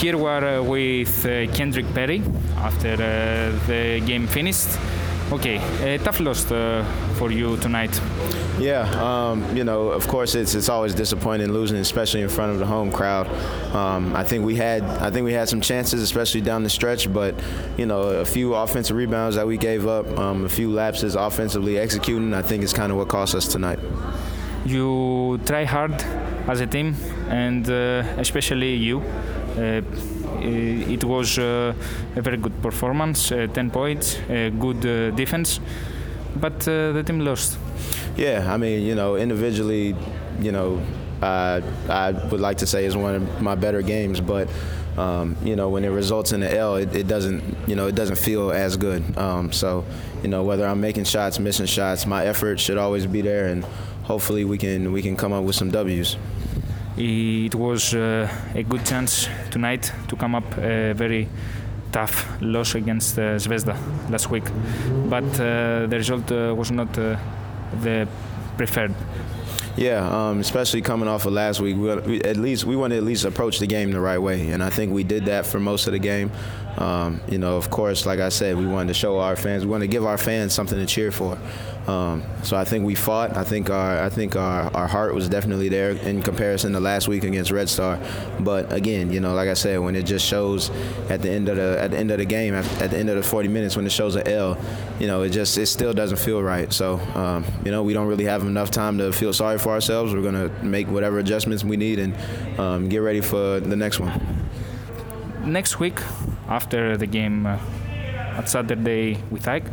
here we are uh, with uh, Kendrick Perry after uh, the game finished. Okay, tough loss uh, for you tonight. Yeah, um, you know, of course, it's it's always disappointing losing, especially in front of the home crowd. Um, I think we had I think we had some chances, especially down the stretch, but you know, a few offensive rebounds that we gave up, um, a few lapses offensively executing. I think is kind of what cost us tonight. You try hard as a team, and uh, especially you. Uh, it was uh, a very good performance, uh, 10 points, good uh, defense, but uh, the team lost. Yeah, I mean, you know, individually, you know, I would like to say is one of my better games, but um, you know, when it results in an L, it, it, doesn't, you know, it doesn't feel as good. Um, so, you know, whether I'm making shots, missing shots, my effort should always be there, and hopefully we can we can come up with some W's. It was uh, a good chance tonight to come up a very tough loss against uh, Zvezda last week, but uh, the result uh, was not uh, the preferred. Yeah, um, especially coming off of last week, we, we, at least we want to at least approach the game the right way, and I think we did that for most of the game. Um, you know, of course, like I said, we wanted to show our fans, we want to give our fans something to cheer for. Um, so I think we fought. I think our I think our, our heart was definitely there in comparison to last week against Red Star. But again, you know, like I said, when it just shows at the end of the at the end of the game, at, at the end of the 40 minutes, when it shows an L, you know, it just it still doesn't feel right. So um, you know, we don't really have enough time to feel sorry for ourselves. We're gonna make whatever adjustments we need and um, get ready for the next one. Next week, after the game uh, at Saturday with AEK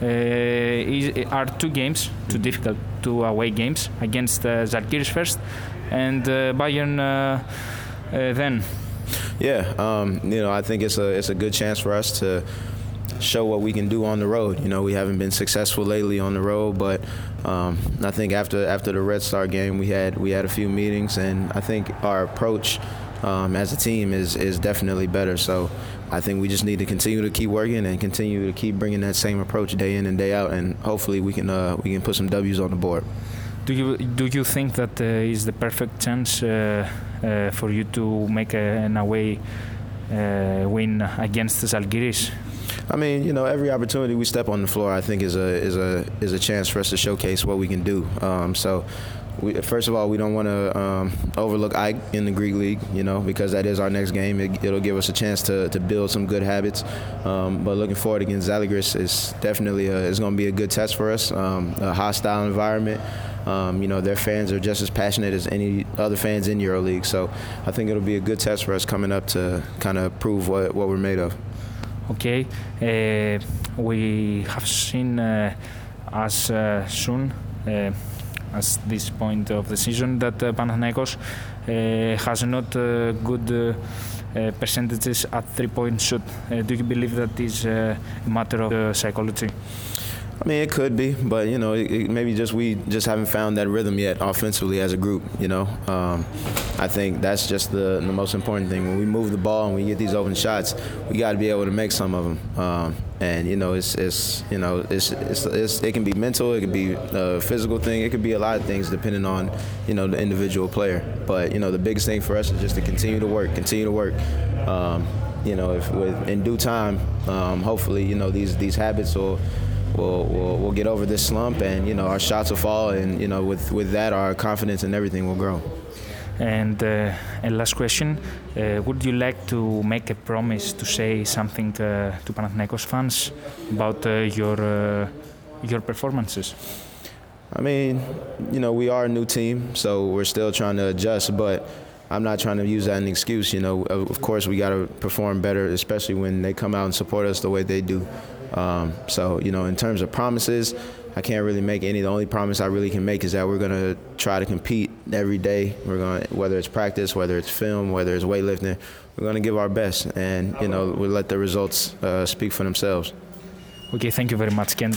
uh, is, are two games, two difficult two away games against uh, Zalgiris first and uh, Bayern uh, uh, then. Yeah, um, you know, I think it's a it's a good chance for us to show what we can do on the road. You know, we haven't been successful lately on the road, but um, I think after after the Red Star game, we had we had a few meetings, and I think our approach um, as a team is is definitely better. So I think we just need to continue to keep working and continue to keep bringing that same approach day in and day out, and hopefully we can uh, we can put some W's on the board. Do you do you think that uh, is the perfect chance uh, uh for you to make a, an away uh, win against Zalgiris? I mean, you know, every opportunity we step on the floor, I think is a is a is a chance for us to showcase what we can do. Um, so we, first of all, we don't want to um, overlook AEK in the Greek League, you know, because that is our next game. It, will give us a chance to, to build some good habits. Um, but looking forward against Zalgiris is definitely going to be a good test for us. Um, a hostile environment. Um, you know, their fans are just as passionate as any other fans in EuroLeague. So I think it'll be a good test for us coming up to kind of prove what, what we're made of. Okay, uh, we have seen uh, as uh, soon uh, at this point of the season that uh, Panathinaikos uh, has not uh, good uh, percentages at three-point shoot. do you believe that is a matter of psychology? I mean, it could be, but you know, it, it, maybe just we just haven't found that rhythm yet offensively as a group. You know, um, I think that's just the the most important thing. When we move the ball and we get these open shots, we got to be able to make some of them. Um, and you know, it's it's you know, it's, it's, it's it can be mental, it could be a physical thing, it could be a lot of things depending on you know the individual player. But you know, the biggest thing for us is just to continue to work, continue to work. Um, you know, if with in due time, um, hopefully, you know these these habits will we'll, we'll, we'll get over this slump and you know our shots will fall and you know with with that our confidence and everything will grow. And uh, last question, uh, would you like to make a promise to say something uh, to Panathinaikos fans about uh, your uh, your performances? I mean, you know, we are a new team, so we're still trying to adjust, but I'm not trying to use that as an excuse. You know, of course, we got to perform better, especially when they come out and support us the way they do. Um, so, you know, in terms of promises, I can't really make any. The only promise I really can make is that we're going to try to compete every day. We're going whether it's practice, whether it's film, whether it's weightlifting, we're going to give our best. And, you know, we'll let the results uh, speak for themselves. Okay, thank you very much, Ken.